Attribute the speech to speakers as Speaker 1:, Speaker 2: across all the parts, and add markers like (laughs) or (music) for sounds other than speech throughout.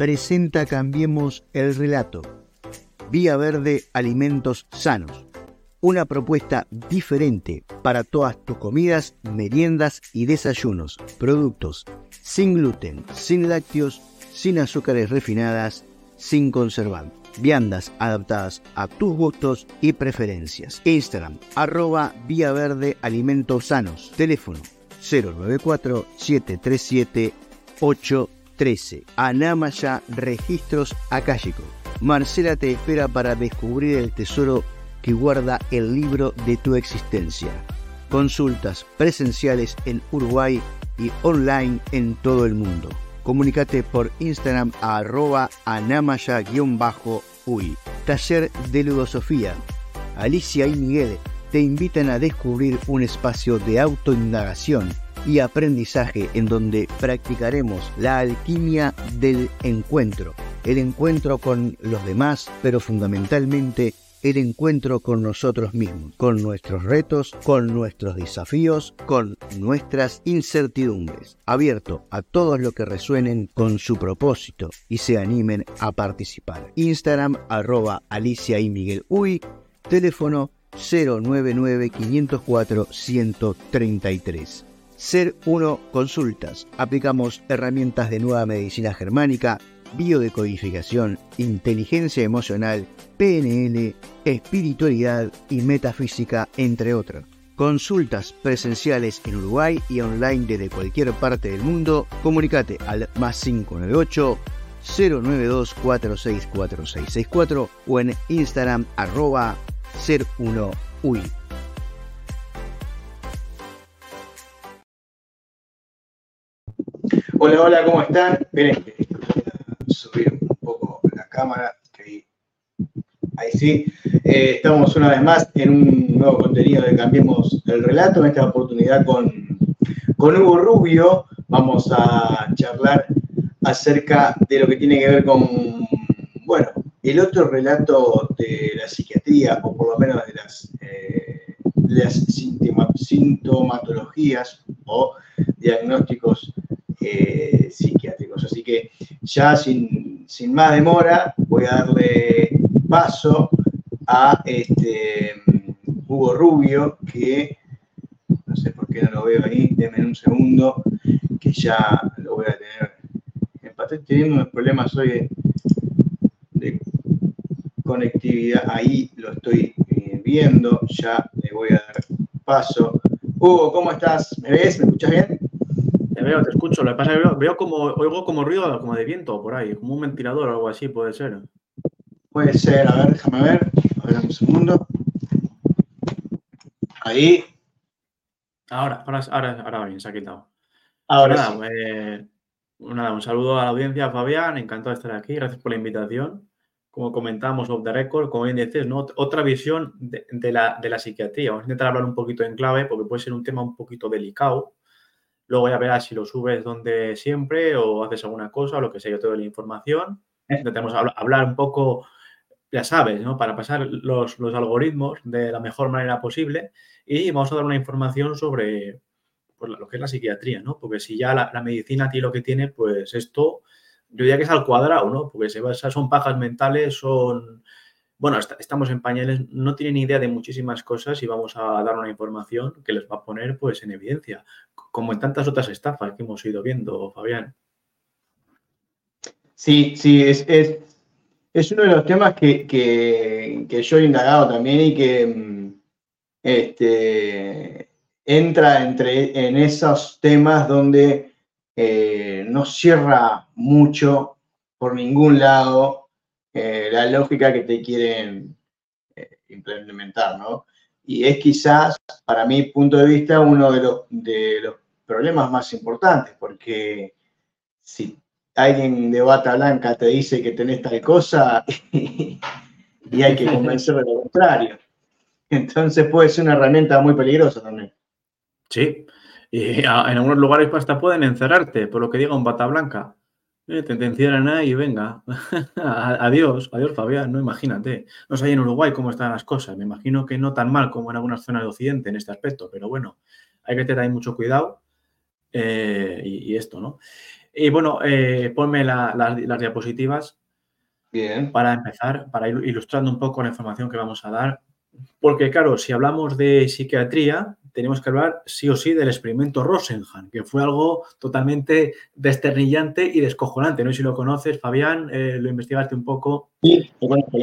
Speaker 1: Presenta Cambiemos el Relato. Vía Verde Alimentos Sanos. Una propuesta diferente para todas tus comidas, meriendas y desayunos. Productos sin gluten, sin lácteos, sin azúcares refinadas, sin conservantes. Viandas adaptadas a tus gustos y preferencias. Instagram, arroba Vía Verde Alimentos Sanos. Teléfono 094-737-813. Anamaya Registros Akashico. Marcela te espera para descubrir el tesoro que guarda el libro de tu existencia. Consultas presenciales en Uruguay y online en todo el mundo. Comunicate por Instagram a arroba anamaya-uy. Taller de Ludosofía. Alicia y Miguel te invitan a descubrir un espacio de autoindagación y aprendizaje en donde practicaremos la alquimia del encuentro. El encuentro con los demás, pero fundamentalmente el encuentro con nosotros mismos, con nuestros retos, con nuestros desafíos, con nuestras incertidumbres. Abierto a todos los que resuenen con su propósito y se animen a participar. Instagram arroba Alicia y Miguel Uy, teléfono 099 504 133. Ser Uno Consultas. Aplicamos herramientas de nueva medicina germánica, biodecodificación, inteligencia emocional, PNL, espiritualidad y metafísica, entre otros. Consultas presenciales en Uruguay y online desde cualquier parte del mundo. Comunicate al más 598 092 464664 o en Instagram arroba ser1ui.
Speaker 2: Hola, hola, ¿cómo están? Esperen subir un poco la cámara, ahí, sí. Eh, estamos una vez más en un nuevo contenido de Cambiemos el Relato, en esta oportunidad con, con Hugo Rubio. Vamos a charlar acerca de lo que tiene que ver con, bueno, el otro relato de la psiquiatría, o por lo menos de las, eh, las sintomatologías o diagnósticos eh, psiquiátricos. Así que ya sin, más demora voy a darle paso a este, Hugo Rubio, que no sé por qué no lo veo ahí, denme un segundo, que ya lo voy a tener. Estoy teniendo unos problemas hoy de, conectividad, ahí lo estoy eh, viendo, ya le voy a dar paso. Hugo, ¿cómo estás? ¿Me ves? ¿Me escuchas bien?
Speaker 3: Te veo, te escucho. Lo que pasa es que veo, como, oigo como ruido como de viento por ahí, como un ventilador o algo así, puede ser.
Speaker 2: Puede ser, a ver, déjame ver. A ver un segundo. Ahí.
Speaker 3: Ahora, ahora, ahora, ahora bien, se ha quitado.
Speaker 2: Ahora
Speaker 3: nada, sí. eh, nada, un saludo a la audiencia, Fabián. Encantado de estar aquí. Gracias por la invitación. Como comentamos off the record, como bien dices, ¿no? otra visión de, de, la, de la psiquiatría. Vamos a intentar hablar un poquito en clave porque puede ser un tema un poquito delicado Luego ya verás si lo subes donde siempre o haces alguna cosa o lo que sea. Yo te doy la información. Intentamos hablar un poco, ya sabes, ¿no? Para pasar los, los, algoritmos de la mejor manera posible y vamos a dar una información sobre pues, lo que es la psiquiatría, ¿no? Porque si ya la, la medicina tiene lo que tiene, pues esto, yo diría que es al cuadrado, ¿no? Porque se basa, son pajas mentales, son bueno, estamos en pañales, no tienen idea de muchísimas cosas y vamos a dar una información que les va a poner pues en evidencia, como en tantas otras estafas que hemos ido viendo, Fabián.
Speaker 2: Sí, sí, es, es, uno de los temas que, que, yo he indagado también y que mm, este, entra entre, en esos temas donde eh, no cierra mucho por ningún lado eh, la lógica que te quieren eh, implementar, ¿no? Y es quizás, para mi punto de vista, uno de los, de los problemas más importantes, porque si alguien de bata blanca te dice que tenés tal cosa (laughs) y hay que convencer de lo contrario. Entonces puede ser una herramienta muy peligrosa también.
Speaker 3: Sí, y en algunos lugares hasta pueden encerrarte, por lo que diga un bata blanca. Eh, te, encierran ahí y venga. (laughs) adiós, adiós Fabián, no imagínate. No sé ahí en Uruguay cómo están las cosas. Me imagino que no tan mal como en algunas zonas de Occidente en este aspecto, pero bueno, hay que tener ahí mucho cuidado eh, y, esto, ¿no? Y bueno, eh, ponme las diapositivas.
Speaker 2: Bien.
Speaker 3: Para empezar, para ir ilustrando un poco la información que vamos a dar. Porque, claro, si hablamos de psiquiatría, tenemos que hablar sí o sí del experimento Rosenhan, que fue algo totalmente desternillante y descojonante. No sé si lo conoces, Fabián, eh, lo investigaste un poco.
Speaker 2: Sí, lo conozco.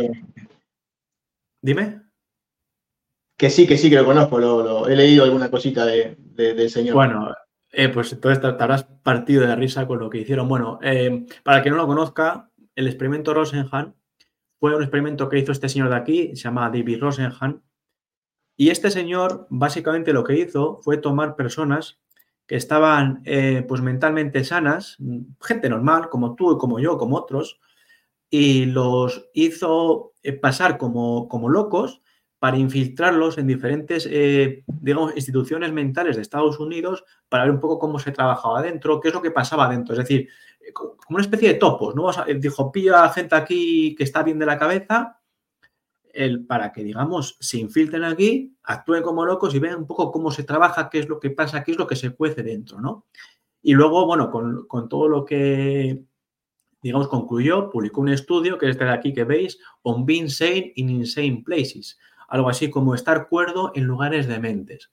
Speaker 3: Dime.
Speaker 2: Que sí, que sí, que lo conozco. Lo, he leído alguna cosita de, del señor.
Speaker 3: Bueno, eh, pues entonces te, habrás partido de la risa con lo que hicieron. Bueno, eh, para quien no lo conozca, el experimento Rosenhan fue un experimento que hizo este señor de aquí, se llama David Rosenhan, y este señor básicamente lo que hizo fue tomar personas que estaban eh, pues mentalmente sanas, gente normal, como tú como yo, como otros, y los hizo eh, pasar como, como locos para infiltrarlos en diferentes, eh, digamos, instituciones mentales de Estados Unidos para ver un poco cómo se trabajaba dentro, qué es lo que pasaba dentro. Es decir, como una especie de topos, ¿no? dijo, pilla gente aquí que está bien de la cabeza el, para que, digamos, se infiltren aquí, actúen como locos y vean un poco cómo se trabaja, qué es lo que pasa, qué es lo que se cuece dentro, ¿no? Y luego, bueno, con, todo lo que, digamos, concluyó, publicó un estudio, que es este de aquí que veis, On Being Sane in Insane Places, algo así como estar cuerdo en lugares dementes.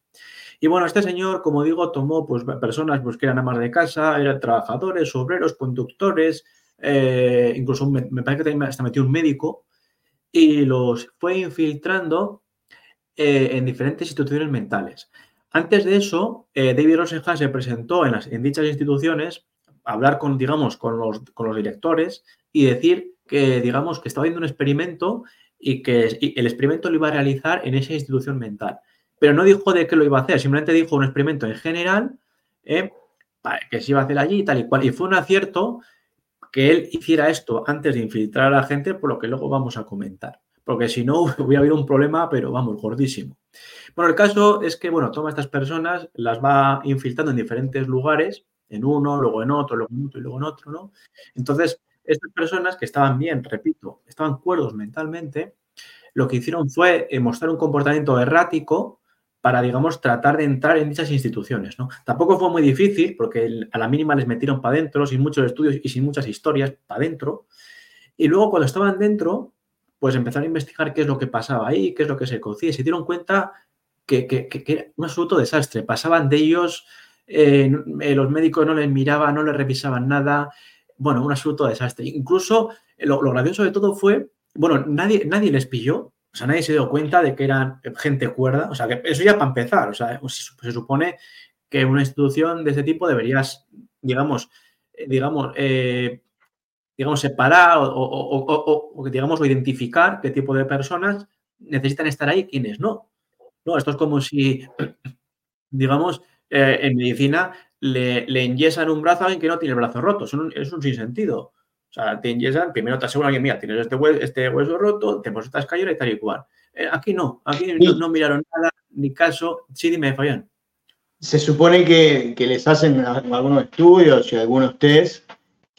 Speaker 3: Y bueno, este señor, como digo, tomó pues, personas pues, que eran amas de casa, eran trabajadores, obreros, conductores, eh, incluso me, parece que también hasta metió un médico, y los fue infiltrando eh, en diferentes instituciones mentales. Antes de eso, eh, David Rosenhan se presentó en, las, en dichas instituciones a hablar con, digamos, con los, con los directores y decir que, digamos, que estaba haciendo un experimento y que el experimento lo iba a realizar en esa institución mental. Pero no dijo de qué lo iba a hacer, simplemente dijo un experimento en general eh, que se iba a hacer allí y tal y cual. Y fue un acierto que él hiciera esto antes de infiltrar a la gente, por lo que luego vamos a comentar. Porque si no, (laughs) hubiera habido un problema, pero vamos, gordísimo. Bueno, el caso es que, bueno, toma estas personas, las va infiltrando en diferentes lugares, en uno, luego en otro, luego en otro y luego en otro, ¿no? Entonces, estas personas que estaban bien, repito, estaban cuerdos mentalmente, lo que hicieron fue mostrar un comportamiento errático para, digamos, tratar de entrar en dichas instituciones. ¿no? Tampoco fue muy difícil porque a la mínima les metieron para adentro, sin muchos estudios y sin muchas historias, para adentro. Y luego cuando estaban dentro, pues empezaron a investigar qué es lo que pasaba ahí, qué es lo que se cocía y se dieron cuenta que, era un absoluto desastre. Pasaban de ellos, eh, eh, los médicos no les miraban, no les revisaban nada. Bueno, un absoluto desastre. Incluso lo, lo gracioso de todo fue, bueno, nadie, nadie les pilló, o sea, nadie se dio cuenta de que eran gente cuerda. O sea, que eso ya para empezar. O sea, se supone que una institución de ese tipo deberías, digamos, eh, digamos, eh, digamos, separar o, o, digamos, o identificar qué tipo de personas necesitan estar ahí y quiénes no. No, esto es como si, (clears throat) digamos, eh, en medicina le, le enyesan un brazo a alguien que no tiene el brazo roto. Es un, es un sinsentido. O sea, te enyesan, primero te aseguran que, mira, tienes este, este hueso, roto, te pones esta escalera y tal y cual. Eh, aquí no, aquí no, miraron nada, ni caso. Sí, dime, Fabián.
Speaker 2: Se supone que, les hacen algunos estudios y algunos test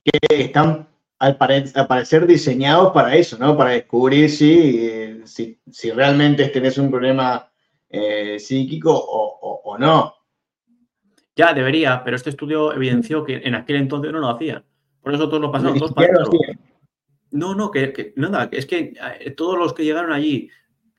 Speaker 2: que están al, parecer diseñados para eso, ¿no? Para descubrir si, si, realmente tenés un problema eh, psíquico o, no.
Speaker 3: Ya, debería, pero este estudio evidenció que en aquel entonces no lo hacían. Por eso todos lo pasaron para No, no, que, nada, es que eh, todos los que llegaron allí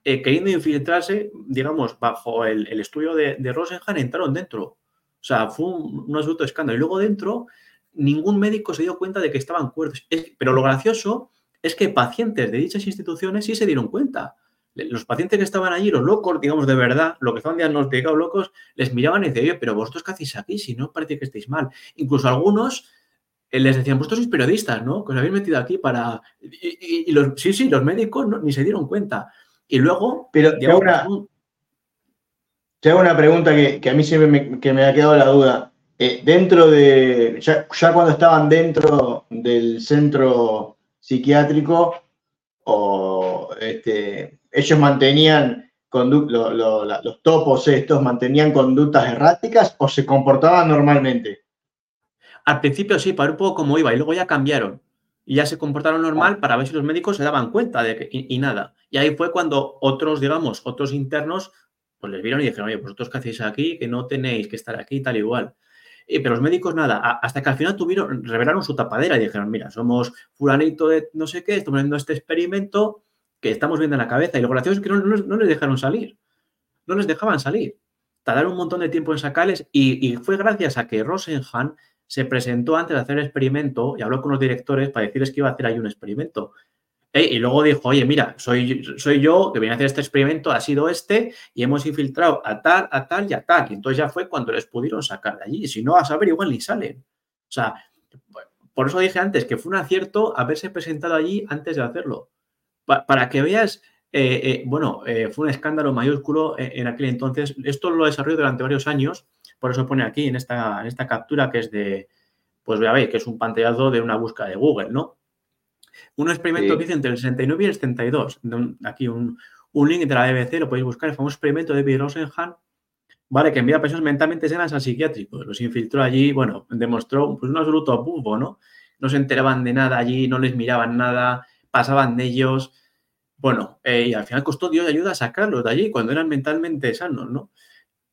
Speaker 3: eh, queriendo infiltrarse, digamos, bajo el, estudio de, de, Rosenhan, entraron dentro. O sea, fue un, absoluto escándalo. Y luego dentro, ningún médico se dio cuenta de que estaban cuerdos. pero lo gracioso es que pacientes de dichas instituciones sí se dieron cuenta. Los pacientes que estaban allí, los locos, digamos de verdad, lo que estaban diagnosticados locos, les miraban y decían, oye, pero vosotros qué hacéis aquí si no parece que estéis mal. Incluso algunos les decían, vosotros sois periodistas, ¿no? Que os habéis metido aquí para... Y, los, sí, sí, los médicos ni se dieron cuenta. Y luego...
Speaker 2: Pero te hago, una, pregunta que, a mí siempre me, que me ha quedado la duda. Eh, dentro de... Ya, cuando estaban dentro del centro psiquiátrico, o este, ellos mantenían... los topos estos mantenían conductas erráticas o se comportaban normalmente?
Speaker 3: Al principio sí, para un poco como iba, y luego ya cambiaron. Y ya se comportaron normal para ver si los médicos se daban cuenta de que, y, nada. Y ahí fue cuando otros, digamos, otros internos, pues les vieron y dijeron, oye, vosotros qué hacéis aquí, que no tenéis que estar aquí, tal igual. pero los médicos nada, hasta que al final tuvieron, revelaron su tapadera y dijeron, mira, somos fulanito de no sé qué, estamos haciendo este experimento que estamos viendo en la cabeza. Y lo gracioso es que no, les dejaron salir, no les dejaban salir. Tardaron un montón de tiempo en sacarles y, y fue gracias a que Rosenhan se presentó antes de hacer el experimento y habló con los directores para decirles que iba a hacer ahí un experimento. ¿eh? Y luego dijo, oye, mira, soy, yo que viene a hacer este experimento, ha sido este, y hemos infiltrado a tal, a tal y a tal. Y entonces ya fue cuando les pudieron sacar de allí. Si no, a saber, igual ni salen. O sea, por eso dije antes que fue un acierto haberse presentado allí antes de hacerlo. para que veas, eh, eh, bueno, fue un escándalo mayúsculo en, aquel entonces. Esto lo desarrolló durante varios años, por eso pone aquí en esta, en esta captura que es de, pues a ver, que es un pantallazo de una búsqueda de Google, ¿no? Un experimento que hice entre el 69 y el 72. Aquí un, link de la BBC, lo podéis buscar, el famoso experimento de David Rosenhan, ¿vale? Que envía a personas mentalmente sanas al psiquiátrico. Los infiltró allí, bueno, demostró pues, un absoluto abuso, ¿no? No se enteraban de nada allí, no les miraban nada, pasaban de ellos. Bueno, eh, y al final costó Dios ayuda a sacarlos de allí cuando eran mentalmente sanos, ¿no?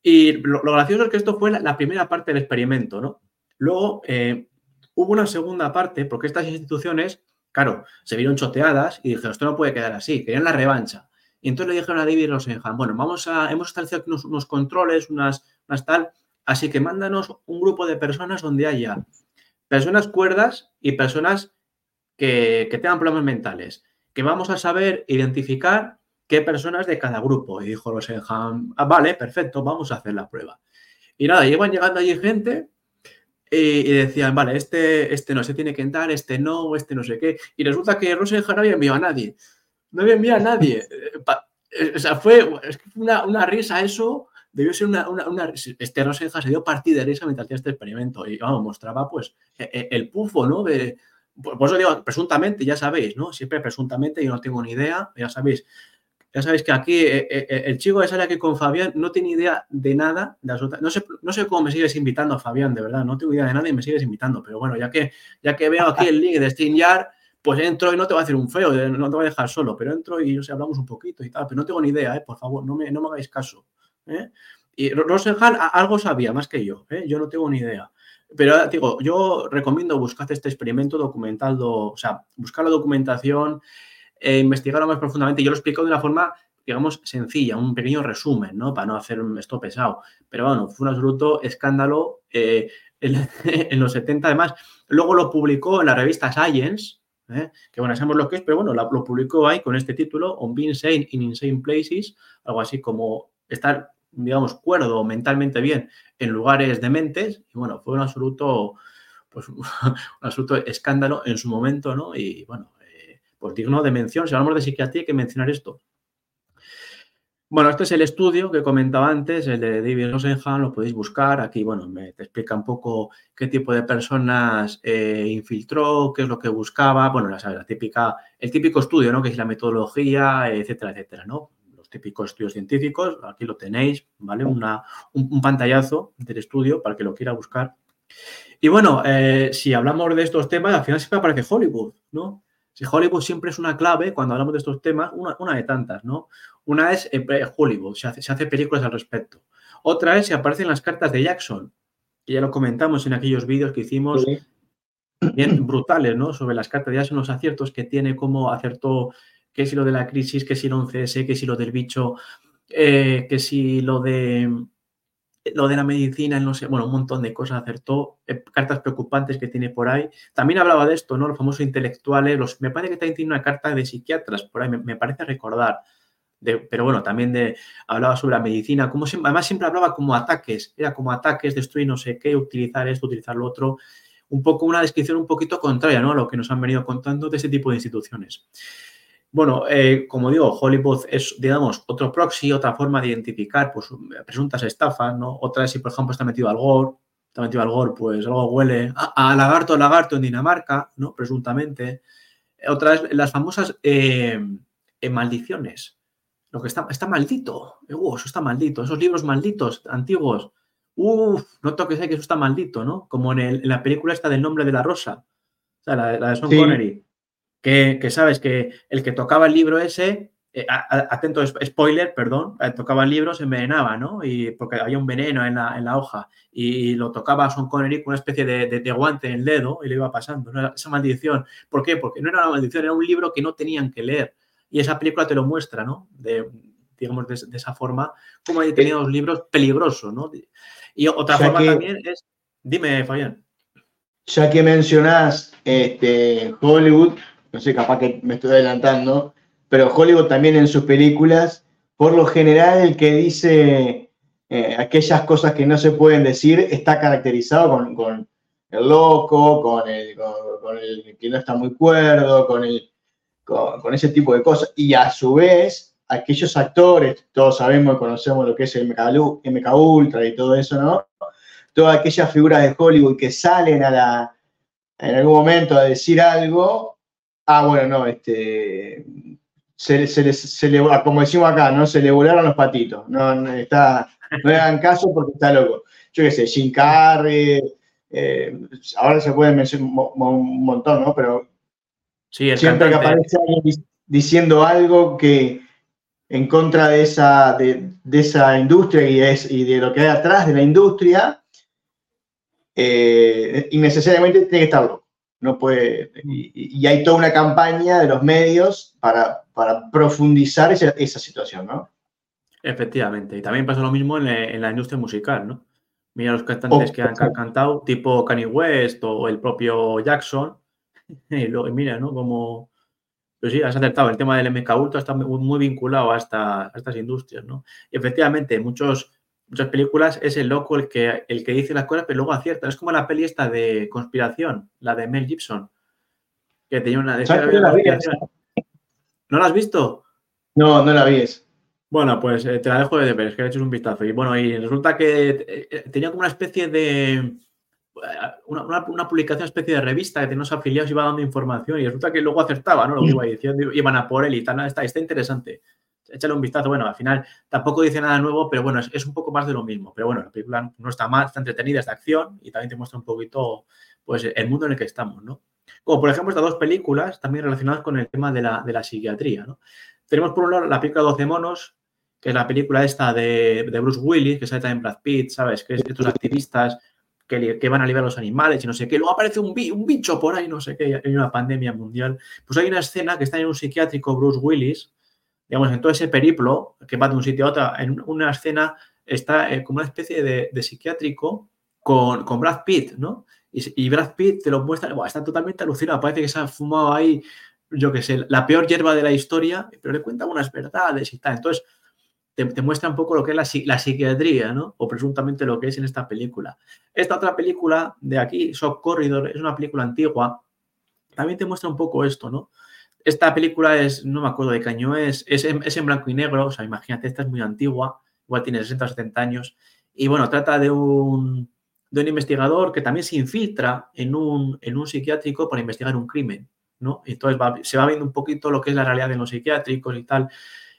Speaker 3: Y lo, gracioso es que esto fue la, primera parte del experimento, ¿no? Luego eh, hubo una segunda parte, porque estas instituciones Claro, se vieron choteadas y dijeron, esto no puede quedar así, querían la revancha. Y entonces le dijeron a David Rosenhan, bueno, vamos a, hemos establecido aquí unos, controles, unas, unas tal, así que mándanos un grupo de personas donde haya personas cuerdas y personas que, tengan problemas mentales, que vamos a saber identificar qué personas de cada grupo. Y dijo Rosenhan, ah, vale, perfecto, vamos a hacer la prueba. Y nada, llevan llegando allí gente y, decían, vale, este, este no se tiene que entrar, este no, este no sé qué. Y resulta que Rosenhan no había enviado a nadie. No había enviado a nadie. (laughs) Eh, eh, o sea, fue, una, una, risa eso. Debió ser una, una, Este Rosenhan se dio partida de risa mientras hacía este experimento. Y vamos, mostraba pues e, e, el pufo, ¿no? De, por eso digo, presuntamente, ya sabéis, ¿no? Siempre presuntamente, yo no tengo ni idea, ya sabéis, ya sabéis que aquí eh, eh, eh, el chico que sale aquí con Fabián no tiene idea de nada. De no, sé, cómo me sigues invitando a Fabián, de verdad. No tengo idea de nada y me sigues invitando. Pero bueno, ya que, ya que veo aquí el link de StreamYard, pues entro y no te voy a hacer un feo, no te voy a dejar solo, pero entro y hablamos un poquito y tal. Pero no tengo ni idea, por favor, no me, no me hagáis caso. Y Rosenhan algo sabía más que yo, yo no tengo ni idea. Pero digo, yo recomiendo buscar este experimento documentado, o sea, buscar la documentación e investigarlo más profundamente. Yo lo explico de una forma, digamos, sencilla, un pequeño resumen, ¿no? Para no hacer esto pesado. Pero bueno, fue un absoluto escándalo eh, en, (laughs) los 70, además. Luego lo publicó en la revista Science, ¿eh? que bueno, sabemos lo que es, pero bueno, lo, publicó ahí con este título, On Being Sane in Insane Places, algo así como estar, digamos, cuerdo mentalmente bien en lugares dementes. Y bueno, fue un absoluto, pues, (laughs) un absoluto escándalo en su momento, ¿no? Y bueno, pues digno de mención. Si hablamos de psiquiatría, hay que mencionar esto. Bueno, este es el estudio que comentaba antes, el de David Rosenhan, lo podéis buscar. Aquí, bueno, me explica un poco qué tipo de personas eh, infiltró, qué es lo que buscaba. Bueno, la, típica, el típico estudio, ¿no? Que es la metodología, etcétera, etcétera, ¿no? Los típicos estudios científicos, aquí lo tenéis, ¿vale? Una, un, pantallazo del estudio para que lo quiera buscar. Y bueno, eh, si hablamos de estos temas, al final siempre aparece Hollywood, ¿no? Si Hollywood siempre es una clave cuando hablamos de estos temas, una, de tantas, ¿no? Una es eh, Hollywood, se hace, películas al respecto. Otra es si aparecen las cartas de Jackson, que ya lo comentamos en aquellos vídeos que hicimos bien brutales, ¿no? Sobre las cartas de Jackson, los aciertos que tiene, cómo acertó, qué si lo de la crisis, qué si lo 11S, qué si lo del bicho, eh, qué si lo de lo de la medicina, no sé, bueno, un montón de cosas acertó, eh, cartas preocupantes que tiene por ahí. También hablaba de esto, ¿no? Los famosos intelectuales, los, me parece que también tiene una carta de psiquiatras por ahí, me, parece recordar. Pero bueno, también hablaba sobre la medicina, como además siempre hablaba como ataques, era como ataques, destruir no sé qué, utilizar esto, utilizar lo otro, un poco una descripción un poquito contraria, ¿no? A lo que nos han venido contando de ese tipo de instituciones. Bueno, eh, como digo, Hollywood es, digamos, otro proxy, otra forma de identificar pues, presuntas estafas, ¿no? Otra es si, por ejemplo, está metido al Gore, está metido al Gore, pues algo huele a, lagarto, lagarto en Dinamarca, ¿no? Presuntamente. Otra es las famosas eh, eh, maldiciones. Lo que está, está maldito. Uh, eso está maldito. Esos libros malditos, antiguos. Uf, no toques ahí que eso está maldito, ¿no? Como en, la película esta del nombre de la rosa. O sea, la, de Sean Connery que, sabes que el que tocaba el libro ese eh, atento, spoiler, perdón, eh, tocaba el libro, se envenenaba, ¿no? Y porque había un veneno en la, en la hoja y lo tocaba a Son Connery con una especie de, de, guante en el dedo y le iba pasando, ¿no? Esa maldición. ¿Por qué? Porque no era una maldición, era un libro que no tenían que leer. Y esa película te lo muestra, ¿no? De, digamos, de, esa forma, como hay los libros peligrosos, ¿no? Y otra forma también es... Dime, Fabián.
Speaker 2: Ya que mencionás este, Hollywood, no sé, capaz que me estoy adelantando, pero Hollywood también en sus películas, por lo general el que dice eh, aquellas cosas que no se pueden decir está caracterizado con, el loco, con el, con, el, que no está muy cuerdo, con, el, con, ese tipo de cosas. Y a su vez, aquellos actores, todos sabemos y conocemos lo que es el MK, MK Ultra y todo eso, ¿no? Todas aquellas figuras de Hollywood que salen a la, en algún momento a decir algo, ah, bueno, no, este, se, se, se le, como decimos acá, ¿no? Se le volaron los patitos. No, está, no le hagan caso porque está loco. Yo qué sé, Jim Carrey, eh, ahora se puede mencionar un montón, ¿no? Pero siempre que aparece alguien diciendo algo que en contra de esa, de, esa industria y, es, y de lo que hay atrás de la industria, eh, innecesariamente tiene que estar loco. No puede, y, hay toda una campaña de los medios para, para profundizar esa, esa, situación, ¿no?
Speaker 3: Efectivamente. Y también pasa lo mismo en, la industria musical, ¿no? Mira los cantantes que han cantado, tipo Kanye West o el propio Jackson. (laughs) Y, luego, mira, ¿no? Como. Pues sí, has acertado. El tema del MK Ultra está muy, vinculado a, a, estas industrias, ¿no? Y efectivamente, muchos muchas películas es el loco el que, el que dice las cosas, pero luego acierta. Es como la peli esta de conspiración, la de Mel Gibson, que tenía una de ¿No la has visto?
Speaker 2: No, no la vi.
Speaker 3: Bueno, pues eh, te la dejo de ver, es que le hecho un vistazo. Y bueno, y resulta que eh, eh, tenía como una especie de. Una, publicación, especie de revista que tenía unos afiliados y iba dando información y resulta que luego acertaba, ¿no? Lo que iba diciendo, iban a por él y tal. Está, está interesante échale un vistazo. Bueno, al final tampoco dice nada nuevo, pero bueno, es, un poco más de lo mismo. Pero bueno, la película no está mal, está entretenida, es de acción y también te muestra un poquito pues, el mundo en el que estamos, ¿no? Como por ejemplo estas dos películas también relacionadas con el tema de la, de la psiquiatría, ¿no? Tenemos por un lado la película 12 monos, que es la película esta de, de Bruce Willis, que sale también Brad Pitt, ¿sabes? Que es estos activistas que, que, van a liberar a los animales y no sé qué. Luego aparece un, un bicho por ahí, no sé qué, hay una pandemia mundial. Pues hay una escena que está en un psiquiátrico, Bruce Willis, digamos, en todo ese periplo que va de un sitio a otro, en una escena está eh, como una especie de, psiquiátrico con, con, Brad Pitt, ¿no? Y, Brad Pitt te lo muestra, está totalmente alucinado, parece que se ha fumado ahí, yo qué sé, la peor hierba de la historia, pero le cuenta unas verdades y tal. Entonces, te, muestra un poco lo que es la, la, psiquiatría, ¿no? O presuntamente lo que es en esta película. Esta otra película de aquí, Shock Corridor, es una película antigua, también te muestra un poco esto, ¿no? Esta película es, no me acuerdo de qué año es, es en, blanco y negro, o sea, imagínate, esta es muy antigua, igual tiene 60 o 70 años, y bueno, trata de un, de un investigador que también se infiltra en un, en un psiquiátrico para investigar un crimen, ¿no? Entonces se va viendo un poquito lo que es la realidad de los psiquiátricos y tal.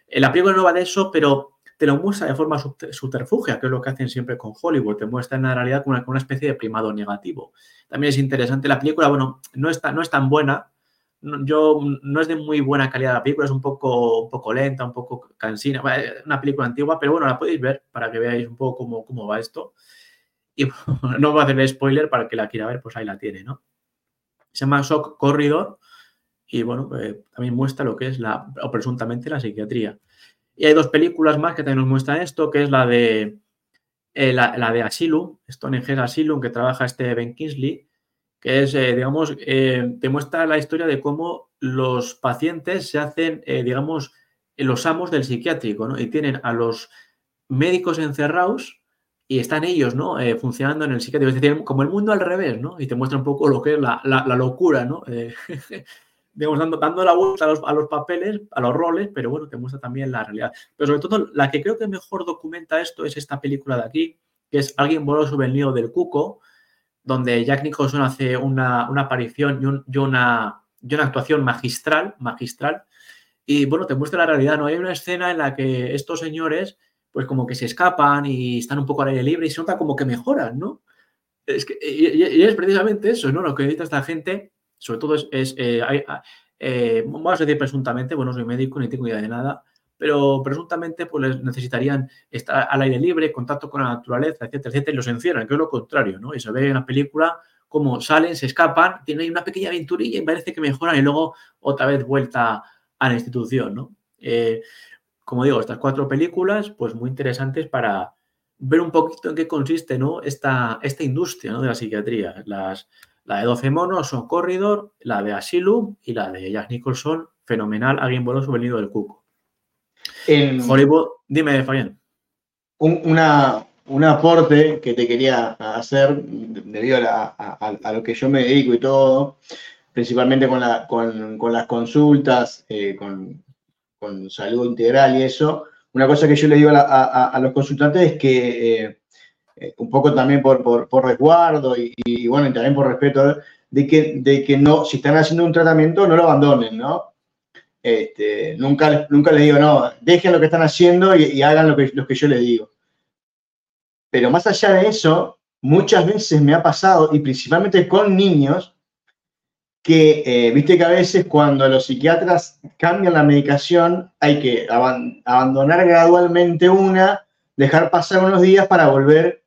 Speaker 3: Eh, la película no va de eso, pero te lo muestra de forma subterfugia, que es lo que hacen siempre con Hollywood, te muestra en la realidad como una, especie de primado negativo. También es interesante la película, bueno, no, está, no es tan buena, yo no es de muy buena calidad la película, es un poco, un poco lenta, un poco cansina, una película antigua, pero bueno, la podéis ver para que veáis un poco cómo, cómo va esto. Y (laughs) no voy a hacer spoiler para que la quiera ver, pues ahí la tiene, ¿no? Se llama Shock Corridor y bueno, eh, también muestra lo que es la, o presuntamente la psiquiatría. Y hay dos películas más que también nos muestran esto, que es la de eh, la, de Asylum, Stonehenge Asylum, que trabaja este Ben Kingsley, que es, eh, digamos, eh, te muestra la historia de cómo los pacientes se hacen, eh, digamos, los amos del psiquiátrico, ¿no? Y tienen a los médicos encerrados y están ellos, ¿no? funcionando en el psiquiátrico. Es decir, como el mundo al revés, ¿no? Y te muestra un poco lo que es la, locura, ¿no? (laughs) digamos, dando, dando la vuelta a los, a los, papeles, a los roles, pero bueno, te muestra también la realidad. Pero sobre todo, la que creo que mejor documenta esto es esta película de aquí, que es Alguien voló sobre el nido del cuco, donde Jack Nicholson hace una, aparición y, una, una, actuación magistral, magistral. Y bueno, te muestra la realidad, ¿no? Hay una escena en la que estos señores, pues como que se escapan y están un poco al aire libre y se nota como que mejoran, ¿no? Es que, y, es precisamente eso, ¿no? Lo que necesita esta gente, sobre todo es, eh, eh, vamos a decir presuntamente, bueno, soy médico, ni tengo idea de nada, pero presuntamente pues necesitarían estar al aire libre, contacto con la naturaleza, etcétera, etcétera, y los encierran, que es lo contrario, ¿no? Y se ve en la película cómo salen, se escapan, tienen una pequeña aventurilla y parece que mejoran y luego otra vez vuelta a la institución, ¿no? Eh, como digo, estas cuatro películas, pues muy interesantes para ver un poquito en qué consiste, ¿no? Esta, esta industria, ¿no? De la psiquiatría. Las, la de 12 monos son Corridor, la de Asylum y la de Jack Nicholson, fenomenal, alguien voló sobre el nido del cuco. En Hollywood, dime, Fabián.
Speaker 2: Un, una, un aporte que te quería hacer debido a, lo que yo me dedico y todo, principalmente con, la, con, con las consultas, eh, con, con, salud integral y eso. Una cosa que yo le digo a, los consultantes es que, eh, eh, un poco también por, por, resguardo y, bueno, y también por respeto, de que, de que no, si están haciendo un tratamiento, no lo abandonen, ¿no? Este, nunca, nunca les digo, no, dejen lo que están haciendo y, hagan lo que, que yo les digo. Pero más allá de eso, muchas veces me ha pasado, y principalmente con niños, que eh, viste que a veces cuando los psiquiatras cambian la medicación hay que abandonar gradualmente una, dejar pasar unos días para volver,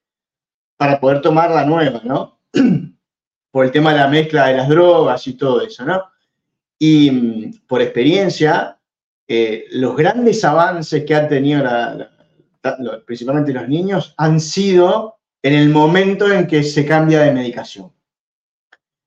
Speaker 2: para poder tomar la nueva, ¿no? (clears throat) Por el tema de la mezcla de las drogas y todo eso, ¿no? Y mm, por experiencia, eh, los grandes avances que han tenido principalmente los niños han sido en el momento en que se cambia de medicación.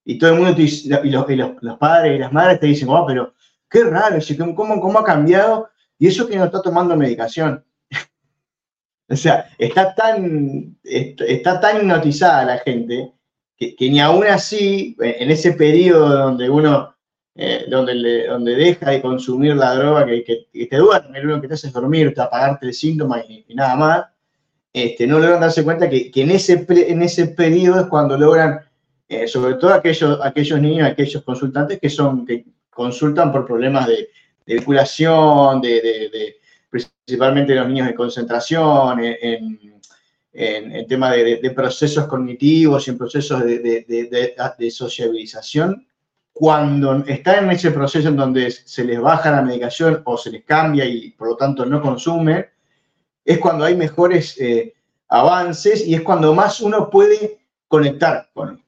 Speaker 2: Y todo el mundo, y, los, padres y las madres te dicen, oh, pero qué raro, ¿cómo, cómo ha cambiado? Y eso que no está tomando medicación. (laughs) o sea, está tan, está tan hipnotizada la gente que, que, ni aún así, en ese periodo donde uno eh, donde, donde deja de consumir la droga que, que, te duerme, lo que te hace es dormir, te apagarte el síntoma y, nada más, este, no logran darse cuenta que, que en, ese, en ese periodo es cuando logran, eh, sobre todo aquellos, aquellos niños, aquellos consultantes que, son, que consultan por problemas de, de vinculación, de, de, principalmente los niños de concentración, en, en, en tema de, procesos cognitivos y en procesos de, sociabilización, cuando están en ese proceso en donde se les baja la medicación o se les cambia y por lo tanto no consume, es cuando hay mejores eh, avances y es cuando más uno puede conectar con,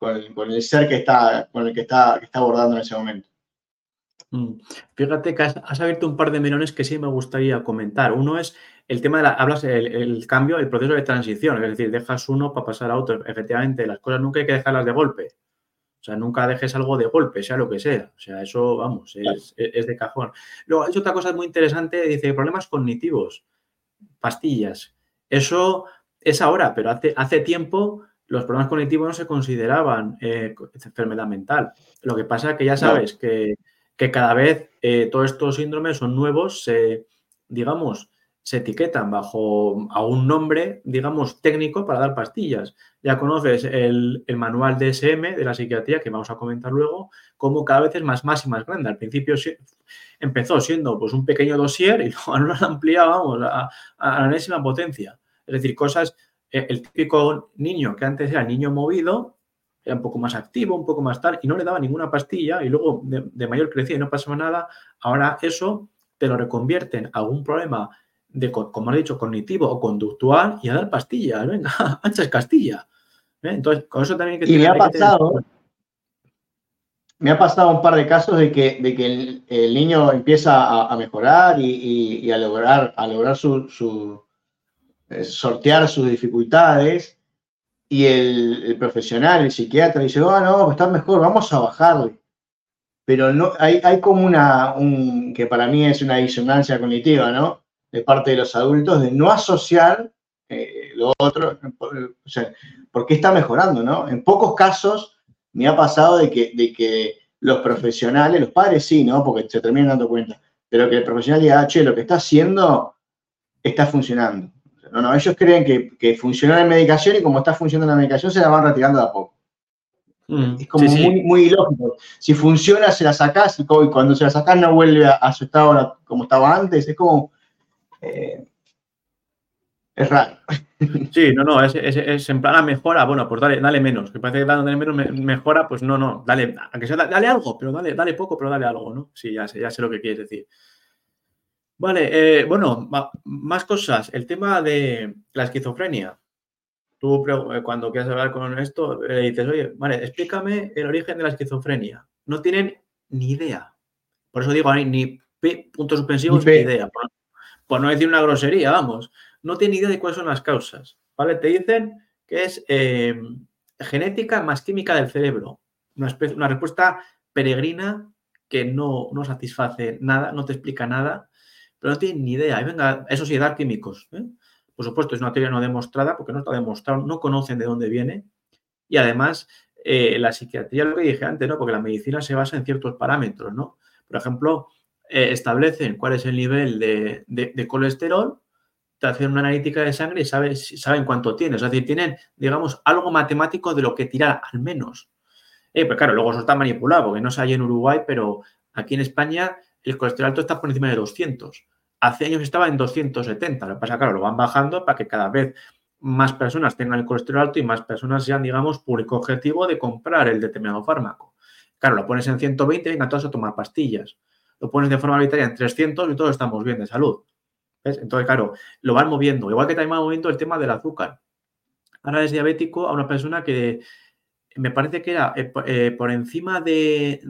Speaker 2: el, ser que está, con el que está, abordando en ese momento.
Speaker 3: Mm. Fíjate que has, abierto un par de melones que sí me gustaría comentar. Uno es el tema de la, hablas el, cambio, el proceso de transición, es decir, dejas uno para pasar a otro. Efectivamente, las cosas nunca hay que dejarlas de golpe. O sea, nunca dejes algo de golpe, sea lo que sea. O sea, eso, vamos, es, de cajón. Luego, hay otra cosa muy interesante, dice, problemas cognitivos, pastillas. Eso es ahora, pero hace, hace tiempo los problemas cognitivos no se consideraban eh, enfermedad mental. Lo que pasa es que ya sabes que, cada vez eh, todos estos síndromes son nuevos, se, digamos, se etiquetan bajo a un nombre, digamos, técnico para dar pastillas. Ya conoces el, manual DSM de la psiquiatría, que vamos a comentar luego, como cada vez es más, más y más grande. Al principio empezó siendo pues, un pequeño dossier y (laughs) luego lo han ampliado vamos, a, la enésima potencia. Es decir, cosas, eh, el típico niño que antes era niño movido, era un poco más activo, un poco más tal, y no le daba ninguna pastilla, y luego de, de mayor crecía y no pasaba nada. Ahora eso te lo reconvierten a algún problema de, como he dicho, cognitivo o conductual y a dar pastillas. Venga, (laughs) ancha es Castilla. ¿eh? Entonces, con eso también
Speaker 2: hay que Y me ha pasado. Me ha pasado un par de casos de que, de que el, niño empieza a, mejorar y, a lograr, a lograr su, eh, sortear sus dificultades y el, profesional, el psiquiatra, dice, oh, no, está mejor, vamos a bajarle. Pero no, hay, hay como una, un, que para mí es una disonancia cognitiva, ¿no? De parte de los adultos de no asociar eh, lo otro, o sea, porque está mejorando, ¿no? En pocos casos me ha pasado de que, de que los profesionales, los padres sí, ¿no? Porque se terminan dando cuenta, pero que el profesional diga, ah, che, lo que está haciendo está funcionando. No, no, ellos creen que, que funciona la medicación y como está funcionando la medicación se la van retirando de a poco. Mm, es como muy, muy ilógico. Si funciona, se la sacás y cuando se la sacás no vuelve a, a su estado como estaba antes. Es como, eh, es raro. (laughs)
Speaker 3: Sí, no, no, es, en plan la mejora, bueno, pues dale, dale menos. Que parece que dale menos mejora, pues no, no, dale, aunque sea, dale algo, pero dale, dale poco, pero dale algo, ¿no? Sí, ya sé, ya sé lo que quieres decir. Vale, eh, bueno, más cosas. El tema de la esquizofrenia. Tú eh, cuando quieras hablar con esto, le dices, oye, vale, explícame el origen de la esquizofrenia. No tienen ni idea. Por eso digo, ni P, puntos suspensivos, ni, idea. Por, no decir una grosería, vamos. No tienen idea de cuáles son las causas. ¿Vale? Te dicen que es eh, genética más química del cerebro. Una, respuesta peregrina que no, no satisface nada, no te explica nada pero no tienen ni idea. Y venga, eso sí, químicos. ¿eh? Por supuesto, es una teoría no demostrada porque no está demostrado, no conocen de dónde viene. Y además, eh, la psiquiatría, lo que dije antes, ¿no? Porque la medicina se basa en ciertos parámetros, ¿no? Por ejemplo, eh, establecen cuál es el nivel de, colesterol, te hacen una analítica de sangre y saben cuánto tienes. Es decir, tienen, digamos, algo matemático de lo que tirar, al menos. Eh, pues claro, luego eso está manipulado, porque no se hay en Uruguay, pero aquí en España el colesterol alto está por encima de 200. Hace años estaba en 270. Lo que pasa, claro, lo van bajando para que cada vez más personas tengan el colesterol alto y más personas sean, digamos, público objetivo de comprar el determinado fármaco. Claro, lo pones en 120, venga, todos a tomar pastillas. Lo pones de forma arbitraria en 300 y todos estamos bien de salud. Entonces, claro, lo van moviendo. Igual que también va moviendo el tema del azúcar. Ahora es diabético a una persona que me parece que era eh, eh, por encima de,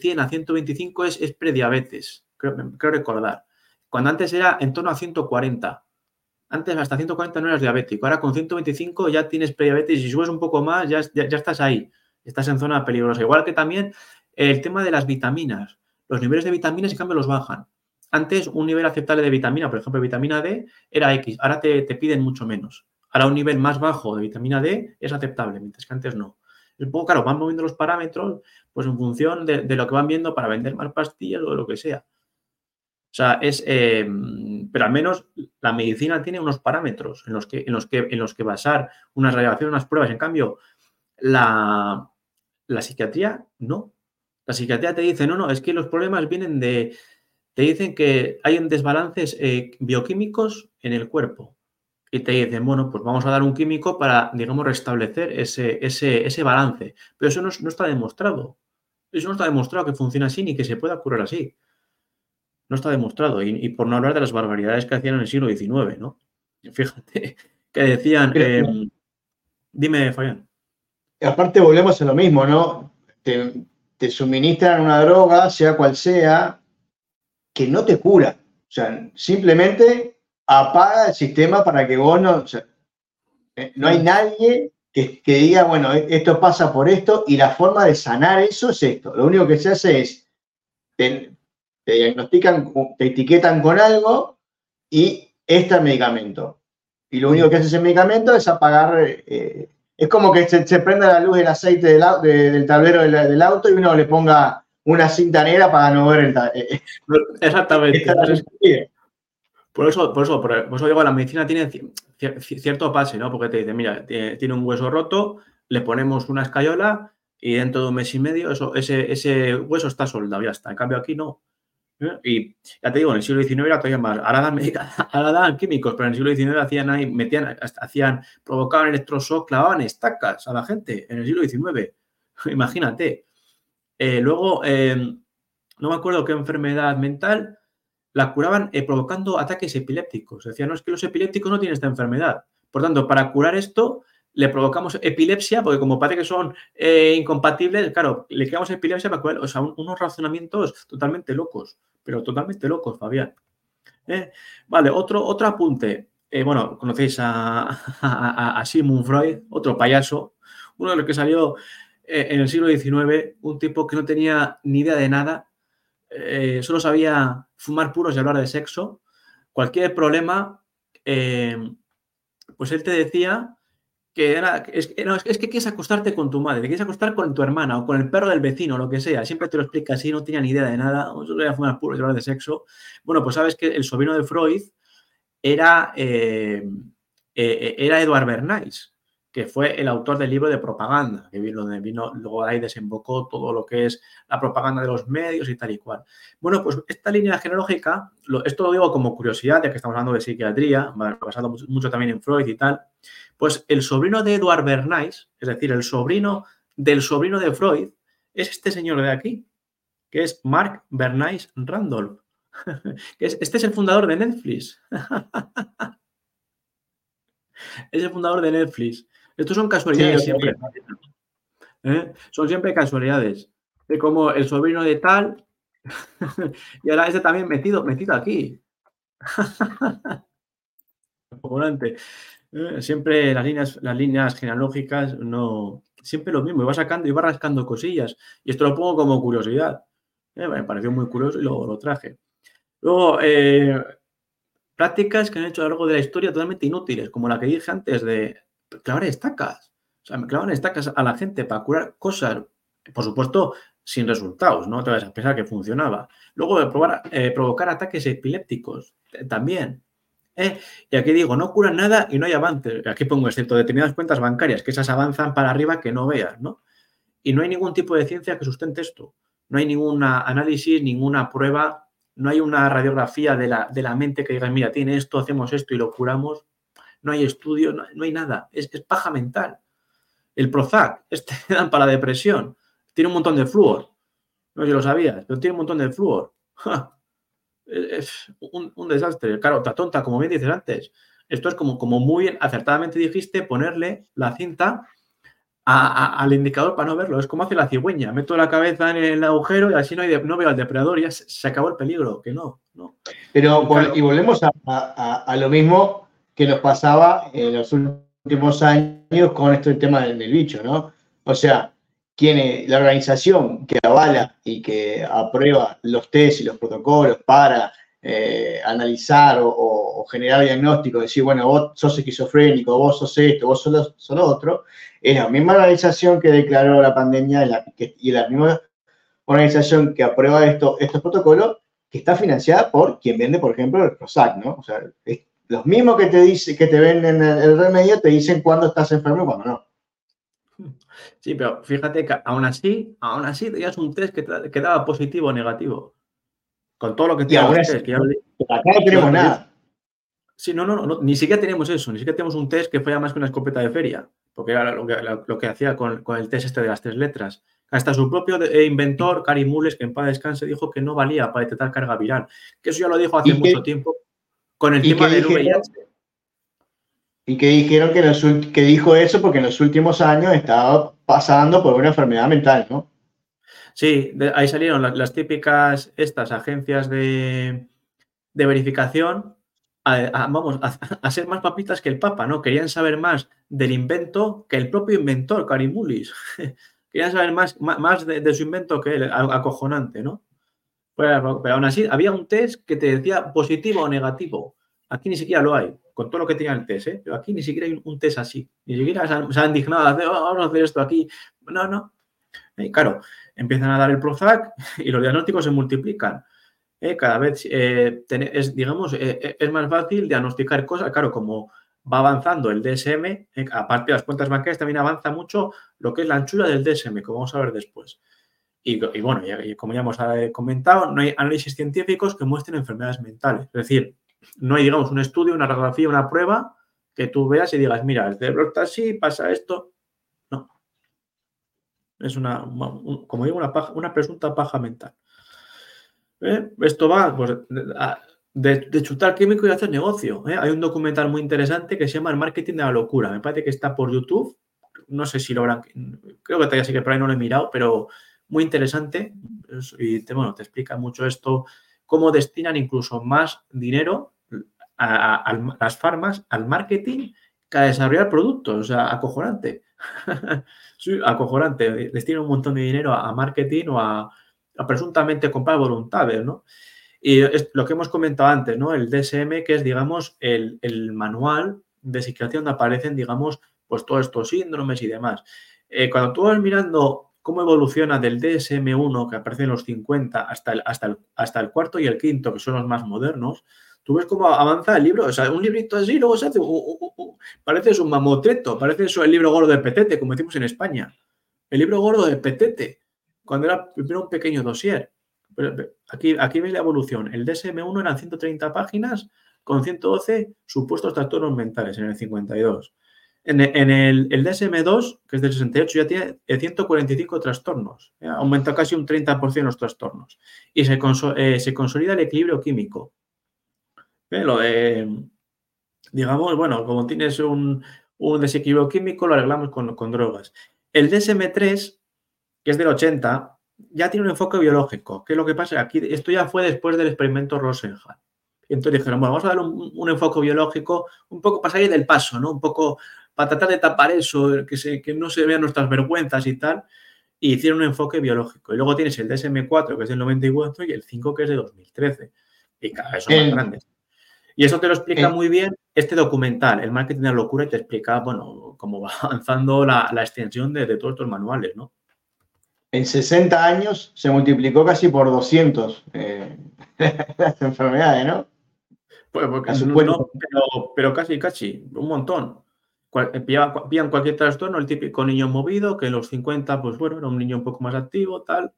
Speaker 3: 100 a 125 es, es prediabetes, creo, creo, recordar. Cuando antes era en torno a 140. Antes hasta 140 no eras diabético, ahora con 125 ya tienes prediabetes y si subes un poco más ya, ya, estás ahí, estás en zona peligrosa. Igual que también el tema de las vitaminas. Los niveles de vitaminas, en cambio, los bajan. Antes un nivel aceptable de vitamina, por ejemplo, vitamina D, era X, ahora te, te piden mucho menos. Ahora un nivel más bajo de vitamina D es aceptable, mientras que antes no. Un poco, claro, van moviendo los parámetros pues en función de, lo que van viendo para vender más pastillas o lo que sea. O sea, es, eh, pero al menos la medicina tiene unos parámetros en los que, en los que, en los que basar unas radiaciones, unas pruebas. En cambio, la, psiquiatría no. La psiquiatría te dice, no, no, es que los problemas vienen de, te dicen que hay desbalances eh, bioquímicos en el cuerpo y te dicen, bueno, pues vamos a dar un químico para, digamos, restablecer ese, ese, ese balance. Pero eso no, está demostrado. Eso no está demostrado que funciona así ni que se pueda curar así. No está demostrado. Y, por no hablar de las barbaridades que hacían en el siglo XIX, ¿no? Fíjate, (laughs) que decían... Em, dime, Fabián.
Speaker 2: Aparte volvemos a lo mismo, ¿no? Te, te suministran una droga, sea cual sea, que no te cura. O sea, simplemente apaga el sistema para que vos no... Eh, no hay nadie que, diga, bueno, e, esto pasa por esto y la forma de sanar eso es esto. Lo único que se hace es, te, diagnostican, te etiquetan con algo y este medicamento. Y lo único que hace ese medicamento es apagar, eh, es como que se, prenda la luz del aceite del, tablero del, auto y uno le ponga una cinta negra para no ver el...
Speaker 3: Eh, Exactamente. Por eso, por eso, por eso digo, la medicina tiene cierto pase, ¿no? Porque te dice, mira, tiene un hueso roto, le ponemos una escayola y dentro de un mes y medio eso, ese, ese hueso está soldado, ya está. En cambio aquí no. Y ya te digo, en el siglo XIX era todavía más. (laughs) Ahora dan, químicos, pero en el siglo XIX hacían ahí, metían, hacían, provocaban electroshock, clavaban estacas a la gente en el siglo XIX. (laughs) Imagínate. Eh, luego, eh, no me acuerdo qué enfermedad mental, la curaban eh, provocando ataques epilépticos. Decían, no, es que los epilépticos no tienen esta enfermedad. Por tanto, para curar esto, le provocamos epilepsia, porque como parece que son incompatibles, claro, le creamos epilepsia para curar, o sea, unos razonamientos totalmente locos, pero totalmente locos, Fabián. Eh, vale, otro, otro apunte. bueno, conocéis a, (laughs) a, Freud, otro payaso, uno de los que salió en el siglo XIX, un tipo que no tenía ni idea de nada, eh, solo sabía fumar puros y hablar de sexo, cualquier problema, eh, pues él te decía que era, es, es, que quieres acostarte con tu madre, te quieres acostar con tu hermana o con el perro del vecino, lo que sea. Siempre te lo explica así, no tenía ni idea de nada, solo sabía fumar puros y hablar de sexo. Bueno, pues sabes que el sobrino de Freud era, eh, era Edward Bernays. Que fue el autor del libro de propaganda, que vino, donde vino, luego ahí desembocó todo lo que es la propaganda de los medios y tal y cual. Bueno, pues esta línea genealógica, esto lo digo como curiosidad, ya que estamos hablando de psiquiatría, basado mucho, también en Freud y tal, pues el sobrino de Edward Bernays, es decir, el sobrino del sobrino de Freud, es este señor de aquí, que es Mark Bernays Randolph. (laughs) este es el fundador de Netflix. (laughs) es el fundador de Netflix. Estos son casualidades siempre. ¿Eh? Son siempre casualidades. De como el sobrino de tal. (laughs) y ahora este también metido, metido aquí. (laughs) ¿Eh? Siempre las líneas, las líneas genealógicas no. Siempre lo mismo, iba sacando, iba rascando cosillas. Y esto lo pongo como curiosidad. ¿Eh? Me pareció muy curioso y luego lo traje. Luego, prácticas que han hecho a lo largo de la historia totalmente inútiles, como la que dije antes de clavar estacas. O sea, me clavan estacas a la gente para curar cosas, por supuesto, sin resultados, ¿no? Te vas a pensar que funcionaba. Luego de eh, provocar ataques epilépticos, también. ¿eh? Y aquí digo, no curan nada y no hay avances. Aquí pongo, excepto determinadas cuentas bancarias, que esas avanzan para arriba que no veas, ¿no? Y no hay ningún tipo de ciencia que sustente esto. No hay ningún análisis, ninguna prueba, no hay una radiografía de la, de la mente que diga, mira, tiene esto, hacemos esto y lo curamos no hay estudio, no, hay nada, es, paja mental. El Prozac, este (laughs) dan para la depresión, tiene un montón de flúor. No sé si lo sabías, pero tiene un montón de flúor. (laughs) Es un, desastre. Claro, está tonta, como bien dices antes. Esto es como, como muy acertadamente dijiste, ponerle la cinta al indicador para no verlo. Es como hace la cigüeña. Meto la cabeza en el agujero y así no, hay no veo al depredador y ya se, acabó el peligro. Que no, no.
Speaker 2: Pero, y volvemos a, lo mismo que nos pasaba en los últimos años con este tema del, bicho, ¿no? O sea, quien, la organización que avala y que aprueba los test y los protocolos para eh, analizar o, generar diagnóstico, decir, bueno, vos sos esquizofrénico, vos sos esto, vos sos lo, otro, es la misma organización que declaró la pandemia y la misma organización que aprueba esto, estos protocolos que está financiada por quien vende, por ejemplo, el Prozac, ¿no? O sea, es los mismos que te dice, que te venden el, remedio te dicen cuándo estás enfermo y cuándo no.
Speaker 3: Sí, pero fíjate que aún así, aún así tenías un test que, que daba positivo o negativo. Con todo lo que
Speaker 2: test. Que acá no tenemos nada.
Speaker 3: Sí, no, no, no, ni siquiera tenemos eso, ni siquiera tenemos un test que fuera más que una escopeta de feria, porque era lo que, hacía con, el test este de las tres letras. Hasta su propio eh, inventor, Cari Mules, que en paz descanse, dijo que no valía para detectar carga viral. Que eso ya lo dijo hace mucho tiempo con el tema del VIH.
Speaker 2: Y que dijeron que, que dijo eso porque en los últimos años estaba pasando por una enfermedad mental, ¿no?
Speaker 3: Sí, ahí salieron las, típicas, estas agencias de, verificación, vamos, a, ser más papitas que el Papa, ¿no? Querían saber más del invento que el propio inventor, Carimulis. (laughs) Querían saber más, más de, su invento que él, acojonante, ¿no? Pero, aún así, había un test que te decía positivo o negativo. Aquí ni siquiera lo hay, con todo lo que tenía el test, ¿eh? Pero aquí ni siquiera hay un test así. Ni siquiera se han, dignado a hacer, oh, vamos a hacer esto aquí. No, no. Y claro, empiezan a dar el Prozac y los diagnósticos se multiplican. ¿eh? Cada vez eh, es, digamos, eh, es más fácil diagnosticar cosas. Claro, como va avanzando el DSM, aparte de las cuentas bancarias, también avanza mucho lo que es la anchura del DSM, como vamos a ver después. Y, bueno, como ya hemos eh, comentado, no hay análisis científicos que muestren enfermedades mentales. Es decir, no hay, digamos, un estudio, una radiografía, una prueba que tú veas y digas, mira, el cerebro está así, pasa esto. No. Es una, como digo, una, una presunta paja mental. ¿Eh? Esto va pues, de, chutar químico y hacer negocio. ¿eh? Hay un documental muy interesante que se llama El marketing de la locura. Me parece que está por YouTube. No sé si lo habrán. Creo que todavía sí que por ahí no lo he mirado, pero muy interesante y te, bueno, te explica mucho esto, cómo destinan incluso más dinero a, las farmas, al marketing, que a desarrollar productos, o sea, acojonante. (laughs) sí, acojonante, destinan un montón de dinero a, marketing o a, presuntamente comprar voluntades, ¿no? Y es lo que hemos comentado antes, ¿no? El DSM, que es, digamos, el, el manual de psiquiatría donde aparecen, digamos, pues todos estos síndromes y demás. Eh, cuando tú vas mirando cómo evoluciona del DSM-1, que aparece en los 50, hasta el, hasta, el, hasta el cuarto y el quinto, que son los más modernos, tú ves cómo avanza el libro, o sea, un librito así, luego se hace, parece eso un mamotreto, parece eso el libro gordo de Petete, como decimos en España. El libro gordo de Petete, cuando era primero un pequeño dossier. Aquí, aquí veis la evolución. El DSM-1 eran 130 páginas con 112 supuestos trastornos mentales en el 52. En, el, DSM2, que es del 68, ya tiene 145 trastornos. Aumenta casi un 30% los trastornos. Y se, eh, se, consolida el equilibrio químico. Lo digamos, bueno, como tienes un, desequilibrio químico, lo arreglamos con, drogas. El DSM3, que es del 80, ya tiene un enfoque biológico. ¿Qué es lo que pasa? Aquí, esto ya fue después del experimento Rosenhan. Entonces dijeron, bueno, vamos a dar un, enfoque biológico un poco para salir del paso, ¿no? Un poco para tratar de tapar eso, que, se, que no se vean nuestras vergüenzas y tal. Y hicieron un enfoque biológico. Y luego tienes el DSM-4, que es del 94, y el 5, que es de 2013. Y cada vez son más grandes. Y eso te lo explica muy bien este documental, El marketing de la locura, y te explica, bueno, cómo va (laughs) avanzando la, extensión de, de, todos estos manuales, ¿no?
Speaker 2: En 60 años se multiplicó casi por 200 eh, (laughs) las enfermedades, ¿no?
Speaker 3: Pues porque, pero, casi, casi, un montón. Eh, pillan cualquier trastorno, el típico niño movido, que en los 50, pues bueno, era un niño un poco más activo, tal.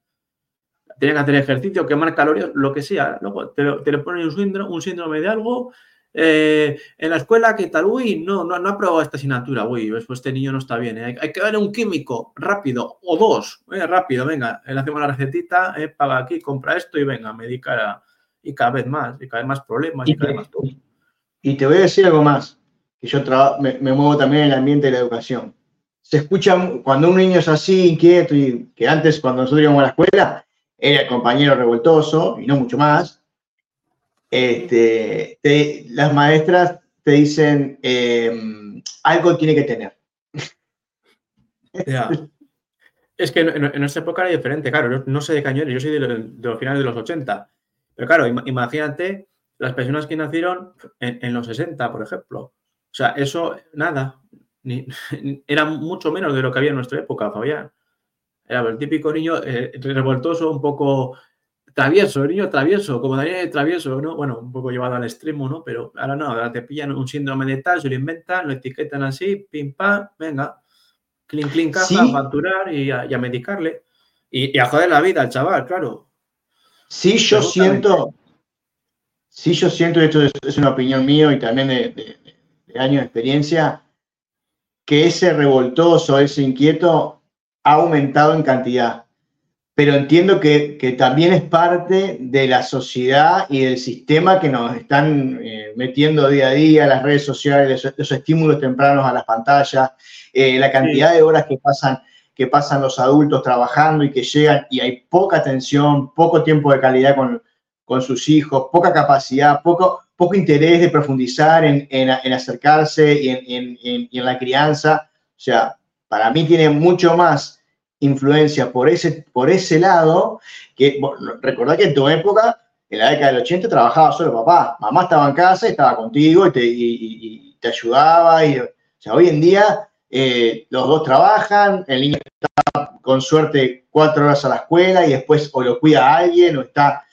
Speaker 3: Tiene que hacer ejercicio, quemar calorías, lo que sea. Luego te, le ponen un síndrome, un síndrome de algo. Eh, en la escuela, ¿qué tal? Uy, no, no, no ha probado esta asignatura. Uy, pues este niño no está bien. ¿eh? Hay, que darle un químico rápido o dos. rápido, venga. Le hacemos la recetita, paga aquí, compra esto y venga, medica y cada vez más, y cada vez más problemas, y, cada vez más todo.
Speaker 2: Y te voy a decir algo más, que yo me, me, muevo también en el ambiente de la educación. Se escucha cuando un niño es así, inquieto, y que antes cuando nosotros íbamos a la escuela, era el compañero revoltoso y no mucho más. Este, las maestras te dicen, em, algo tiene que tener. (laughs)
Speaker 3: Es que en, nuestra época era diferente, claro, no sé de cañones, yo soy de, de los finales de los 80 pero claro, imagínate las personas que nacieron en, los 60, por ejemplo. O sea, eso, nada, (laughs) era mucho menos de lo que había en nuestra época, Fabián. Era el típico niño eh, revoltoso, un poco travieso, el niño travieso, como Daniel travieso, ¿no? Bueno, un poco llevado al extremo, ¿no? Pero ahora no, ahora te pillan un síndrome de tal, se lo inventan, lo etiquetan así, pim, pam, venga, clean, clean, caja, facturar y a, medicarle. Y, y, a joder la vida al chaval, claro.
Speaker 2: Sí, yo siento, sí, yo siento, esto es, una opinión mío y también de, años de experiencia, que ese revoltoso, ese inquieto ha aumentado en cantidad. Pero entiendo que, también es parte de la sociedad y del sistema que nos están eh, metiendo día a día, las redes sociales, los, estímulos tempranos a las pantallas, eh, la cantidad de horas que pasan que pasan los adultos trabajando y que llegan y hay poca atención, poco tiempo de calidad con, con sus hijos, poca capacidad, poco, poco interés de profundizar en, en, acercarse y en, en, la crianza. O sea, para mí tiene mucho más influencia por ese, por ese lado, que recordad que en tu época, en la década del 80, trabajaba solo papá, mamá estaba en casa, estaba contigo y te, y, te ayudaba. Y, o sea, hoy en día eh, los dos trabajan, el niño está con suerte cuatro horas a la escuela y después o lo cuida alguien o está,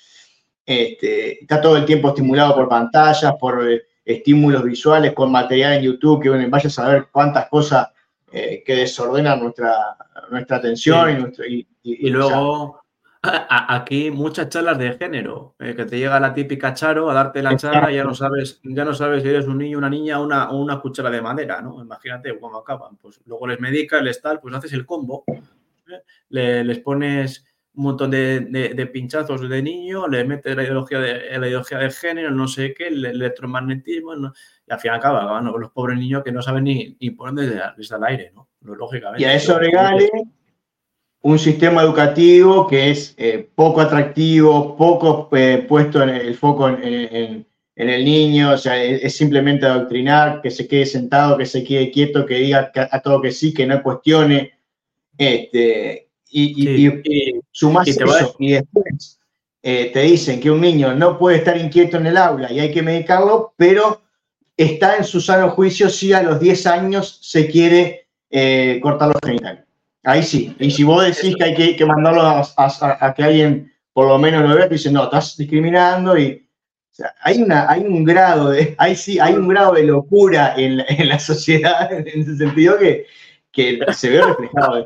Speaker 2: este, está todo el tiempo estimulado por pantallas, por eh, estímulos visuales, con material en YouTube, que bueno, vaya a saber cuántas cosas eh, que desordenan nuestra, nuestra atención y,
Speaker 3: y, luego aquí muchas charlas de género, eh, que te llega la típica charo a darte la charla y ya no sabes, ya no sabes si eres un niño, una niña o una, una, cuchara de madera, ¿no? Imagínate cómo acaban. Pues luego les medicas, les tal, pues haces el combo, ¿eh? les pones un montón de, pinchazos de niño, les metes la ideología de, la ideología de género, no sé qué, el electromagnetismo, y al fin acaban los pobres niños que no saben ni, ni por dónde les al aire, ¿no? Lógicamente.
Speaker 2: Y a eso regale un sistema educativo que es eh, poco atractivo, poco eh, puesto en el foco en, el niño, o sea, es, simplemente adoctrinar, que se quede sentado, que se quede quieto, que diga a todo que sí, que no cuestione, este, y, y, sumas eso, y después eh, te dicen que un niño no puede estar inquieto en el aula y hay que medicarlo, pero está en su sano juicio si a los 10 años se quiere cortar los genitales. Ahí sí. Y si vos decís que hay que, mandarlo a, que alguien por lo menos lo vea, te dicen, no, estás discriminando y hay, una, hay un grado de, (laughs) hay, sí, hay un grado de locura en, la sociedad (laughs) en ese sentido que, que se ve reflejado.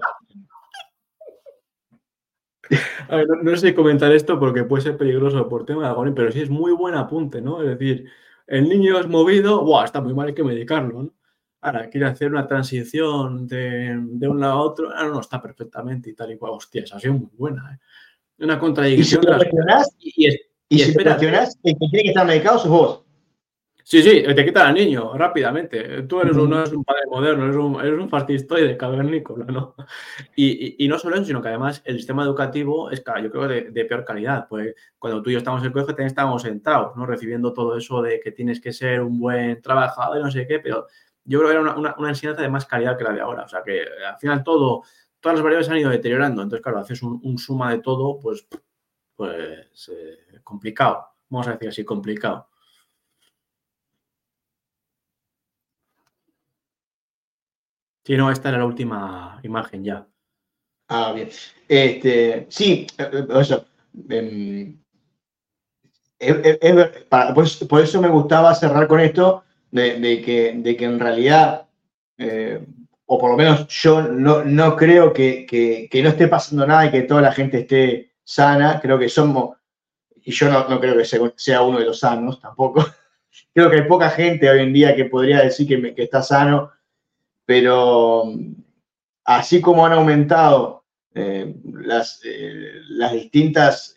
Speaker 2: (laughs)
Speaker 3: no, sé comentar esto porque puede ser peligroso por tema de agonía, pero sí es muy buen apunte, ¿no? Es decir, el niño es movido, ¡buah! Está muy mal, hay que medicarlo, ¿no? Ahora, quiere hacer una transición de, de un lado a otro, ahora no, está perfectamente y tal y cual. Hostia, esa ha sido muy buena, ¿eh? Una contradicción.
Speaker 2: Y si y, si que tiene que estar medicado sos vos.
Speaker 3: Sí, sí, te quita al niño rápidamente. Tú eres un, no eres un padre moderno, eres un, eres un fascistoide cavernícola, ¿no? Y, y, no solo eso, sino que además el sistema educativo es, yo creo, de, de peor calidad. Pues cuando tú y yo estábamos en el colegio, también estábamos sentados, ¿no? Recibiendo todo eso de que tienes que ser un buen trabajador y no sé qué, pero yo creo que era una, una, enseñanza de más calidad que la de ahora. O sea, que al final todo, todas las variables han ido deteriorando. Entonces, claro, haces un, suma de todo, pues, pues eh, complicado. Vamos a decir así, complicado. Sí, no, esta era la última imagen ya.
Speaker 2: Ah, bien. Este, sí, eh, eso. Em, por, eso me gustaba cerrar con esto, de, que, de que, en realidad, eh, o por lo menos yo no, no creo que, que, no esté pasando nada y que toda la gente esté sana. Creo que somos, y yo no, no creo que sea uno de los sanos tampoco. (laughs) creo que hay poca gente hoy en día que podría decir que, que está sano pero así como han aumentado eh, las, eh, las, distintas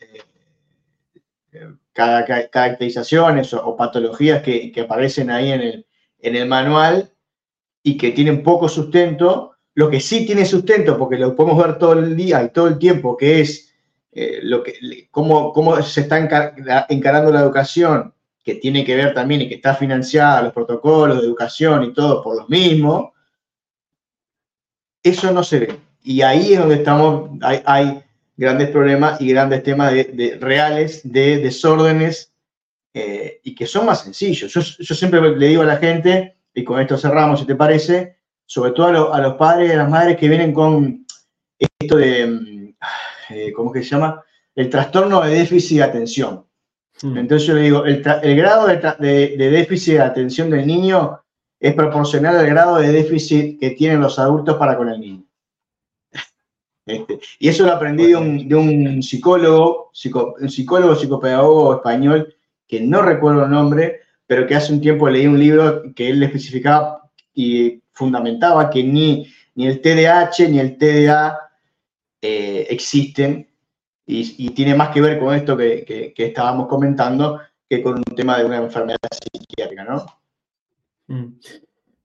Speaker 2: eh, caracterizaciones o, patologías que, aparecen ahí en el, en el manual y que tienen poco sustento, lo que sí tiene sustento, porque lo podemos ver todo el día y todo el tiempo, que es lo que, cómo, cómo, se está encarando la educación, que tiene que ver también y que está financiada, los protocolos de educación y todo por los mismos, eso no se ve. Y ahí es donde estamos, hay, grandes problemas y grandes temas de, reales de desórdenes eh, y que son más sencillos. Yo, siempre le digo a la gente, y con esto cerramos, si te parece, sobre todo a, los padres y a las madres que vienen con esto de, mm, eh, ¿cómo que se llama? El trastorno de déficit de atención. Hmm. Entonces yo le digo, el, grado de, de, déficit de atención del niño es proporcional al grado de déficit que tienen los adultos para con el niño. Este, y eso lo aprendí de un, psicólogo, un psicólogo, psicopedagogo español, que no recuerdo el nombre, pero que hace un tiempo leí un libro que él especificaba y fundamentaba que ni, ni el TDAH ni el TDA eh, existen y, tiene más que ver con esto que, que estábamos comentando que con un tema de una enfermedad psiquiátrica, ¿no?
Speaker 3: Mm.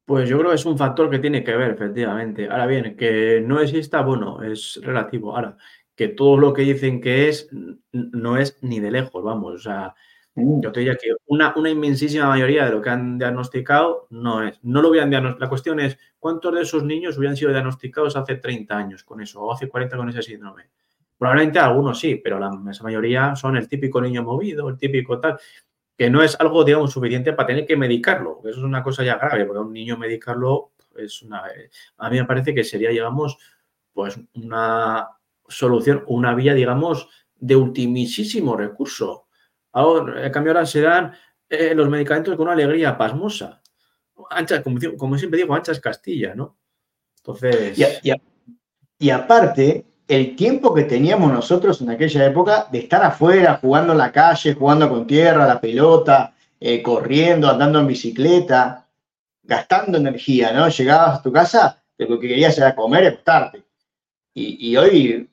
Speaker 3: Pues yo creo que es un factor que tiene que ver, efectivamente. Ahora bien, que no exista, bueno, es relativo. Ahora, que todo lo que dicen que es, no es ni de lejos, vamos. O sea, mm. yo te diría que una, una inmensísima mayoría de lo que han diagnosticado no es. No lo hubieran diagnosticado. La cuestión es, ¿cuántos de esos niños hubieran sido diagnosticados hace 30 años con eso o hace 40 con ese síndrome? Probablemente algunos sí, pero la mayoría son el típico niño movido, el típico tal no es algo, digamos, suficiente para tener que medicarlo. Eso es una cosa ya grave, porque a un niño medicarlo es una... A mí me parece que sería, digamos, pues una solución, una vía, digamos, de ultimísimo recurso. Ahora, en cambio, ahora se dan eh, los medicamentos con una alegría pasmosa. Ancha, como, siempre digo, anchas Castilla, ¿no? Entonces...
Speaker 2: y aparte, el tiempo que teníamos nosotros en aquella época de estar afuera, jugando en la calle, jugando con tierra, la pelota, eh, corriendo, andando en bicicleta, gastando energía, ¿no? Llegabas a tu casa, lo que querías era comer y acostarte. Y, hoy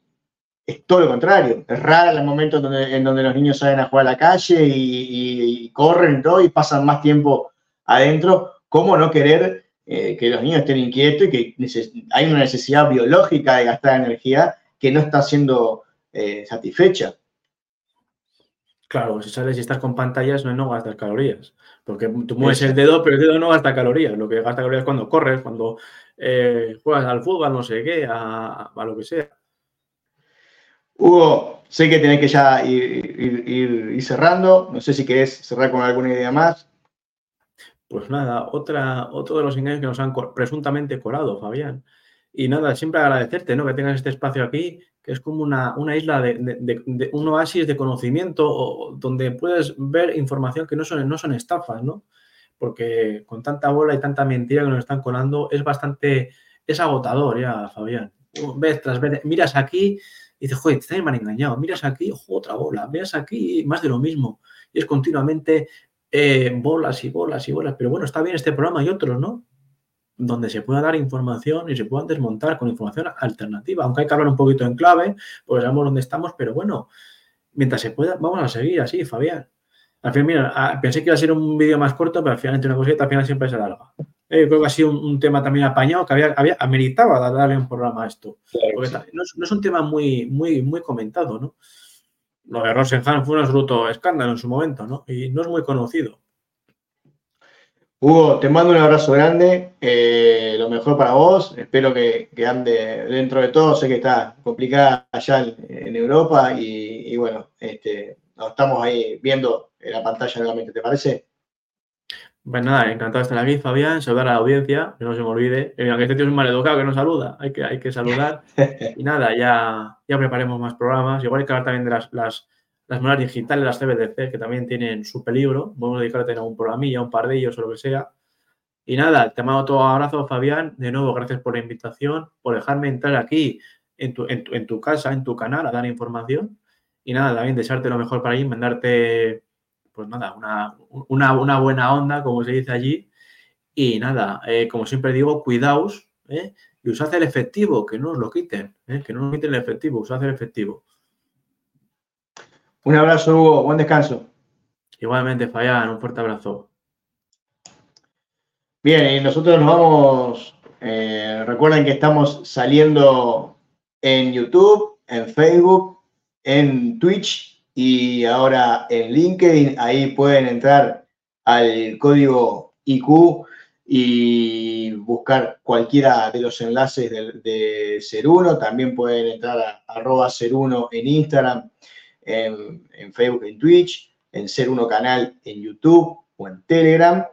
Speaker 2: es todo lo contrario. Es raro el momento en donde, los niños salen a jugar a la calle y, corren y todo y pasan más tiempo adentro. ¿Cómo no querer eh, que los niños estén inquietos y que hay una necesidad biológica de gastar energía que no está siendo eh, satisfecha.
Speaker 3: Claro, si sales y estás con pantallas no, no gastas calorías, porque tú mueves el dedo, pero el dedo no gasta calorías. Lo que gasta calorías es cuando corres, cuando eh, juegas al fútbol, no sé qué, a, lo que sea.
Speaker 2: Hugo, sé que tenés que ya ir, cerrando. No sé si querés cerrar con alguna idea más.
Speaker 3: Pues nada, otra, otro de los engaños que nos han presuntamente colado, Fabián, Y nada, siempre agradecerte, ¿no? Que tengas este espacio aquí, que es como una, una isla de, un oasis de conocimiento donde puedes ver información que no son, no son estafas, ¿no? Porque con tanta bola y tanta mentira que nos están colando es bastante, es agotador ya, Fabián. Ves tras vez, miras aquí y dices, joder, te me han engañado. Miras aquí, ojo, otra bola. Miras aquí, más de lo mismo. Y es continuamente eh, bolas y bolas y bolas. Pero bueno, está bien este programa y otros, ¿no? Donde se pueda dar información y se puedan desmontar con información alternativa, aunque hay que hablar un poquito en clave, porque sabemos dónde estamos, pero bueno, mientras se pueda, vamos a seguir así, Fabián. Al final, mira, ah, pensé que iba a ser un vídeo más corto, pero al final, entre una cosita, al final siempre se alarga. Eh, creo que ha sido un, tema también apañado que había, había ameritaba darle un programa a esto. porque no, es, un tema muy, muy, muy comentado, ¿no? Lo de Rosenhan fue un absoluto escándalo en su momento, ¿no? Y no es muy conocido.
Speaker 2: Hugo, te mando un abrazo grande, eh, lo mejor para vos, espero que, ande dentro de todo, sé que está complicada allá en, Europa y, bueno, este, nos estamos ahí viendo en la pantalla nuevamente, ¿te parece?
Speaker 3: Pues nada, encantado de estar aquí, Fabián, saludar a la audiencia, que no se me olvide, eh, aunque este tío es un mal educado que no saluda, hay que, hay que saludar (laughs) y nada, ya, ya preparemos más programas, igual hay que hablar también de las, las las monedas digitales, las CBDC, que también tienen su peligro. Podemos dedicar a tener un programilla, un par de ellos o lo que sea. Y nada, te mando todo abrazo, Fabián. De nuevo, gracias por la invitación, por dejarme entrar aquí en tu, en tu, casa, en tu canal, a dar información. Y nada, también desearte lo mejor para allí, mandarte, pues nada, una, buena onda, como se dice allí. Y nada, eh, como siempre digo, cuidaos eh, y usad el efectivo, que no os lo quiten, eh, que no os quiten el efectivo, usad el efectivo.
Speaker 2: Un abrazo, Hugo. Buen descanso.
Speaker 3: Igualmente, Fayán. Un fuerte abrazo.
Speaker 2: Bien, y nosotros nos vamos. Eh, recuerden que estamos saliendo en YouTube, en Facebook, en Twitch y ahora en LinkedIn. Ahí pueden entrar al código IQ y buscar cualquiera de los enlaces de, de Ser1. También pueden entrar a arroba Ser1 en Instagram en, Facebook, en Twitch, en Ser Uno Canal en YouTube o en Telegram.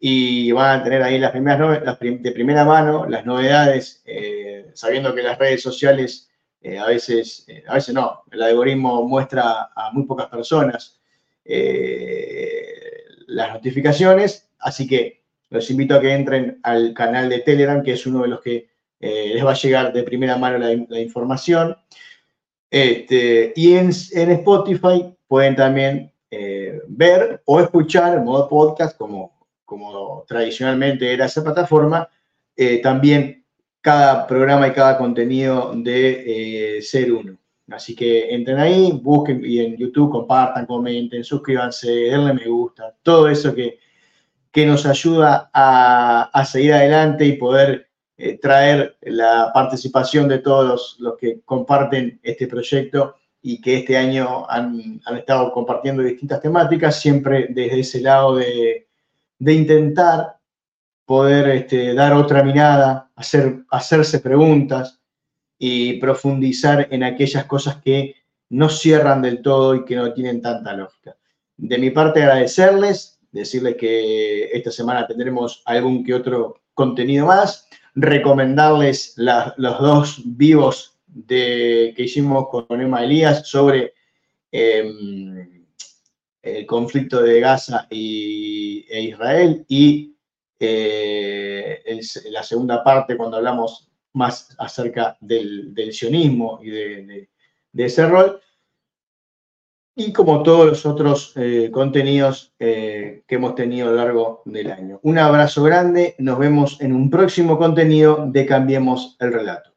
Speaker 2: Y van a tener ahí las primeras las de primera mano las novedades, eh, sabiendo que las redes sociales eh, a veces, eh, a veces no, el algoritmo muestra a muy pocas personas las notificaciones, así que los invito a que entren al canal de Telegram, que es uno de los que les va a llegar de primera mano la información. Este, y en, Spotify pueden también eh, ver o escuchar en modo podcast, como, como tradicionalmente era esa plataforma, eh, también cada programa y cada contenido de eh, Ser Uno. Así que entren ahí, busquen y en YouTube compartan, comenten, suscríbanse, denle me gusta, todo eso que, que nos ayuda a, a seguir adelante y poder eh, traer la participación de todos los, que comparten este proyecto y que este año han, estado compartiendo distintas temáticas, siempre desde ese lado de, intentar poder este, dar otra mirada, hacer, hacerse preguntas y profundizar en aquellas cosas que no cierran del todo y que no tienen tanta lógica. De mi parte, agradecerles, decirles que esta semana tendremos algún que otro contenido más recomendarles los dos vivos de, que hicimos con Emma Elías sobre em, el conflicto de Gaza y, e Israel y eh, la segunda parte cuando hablamos más acerca del, sionismo y de ese rol y como todos los otros eh, contenidos eh, que hemos tenido a lo largo del año. Un abrazo grande, nos vemos en un próximo contenido de Cambiemos el Relato.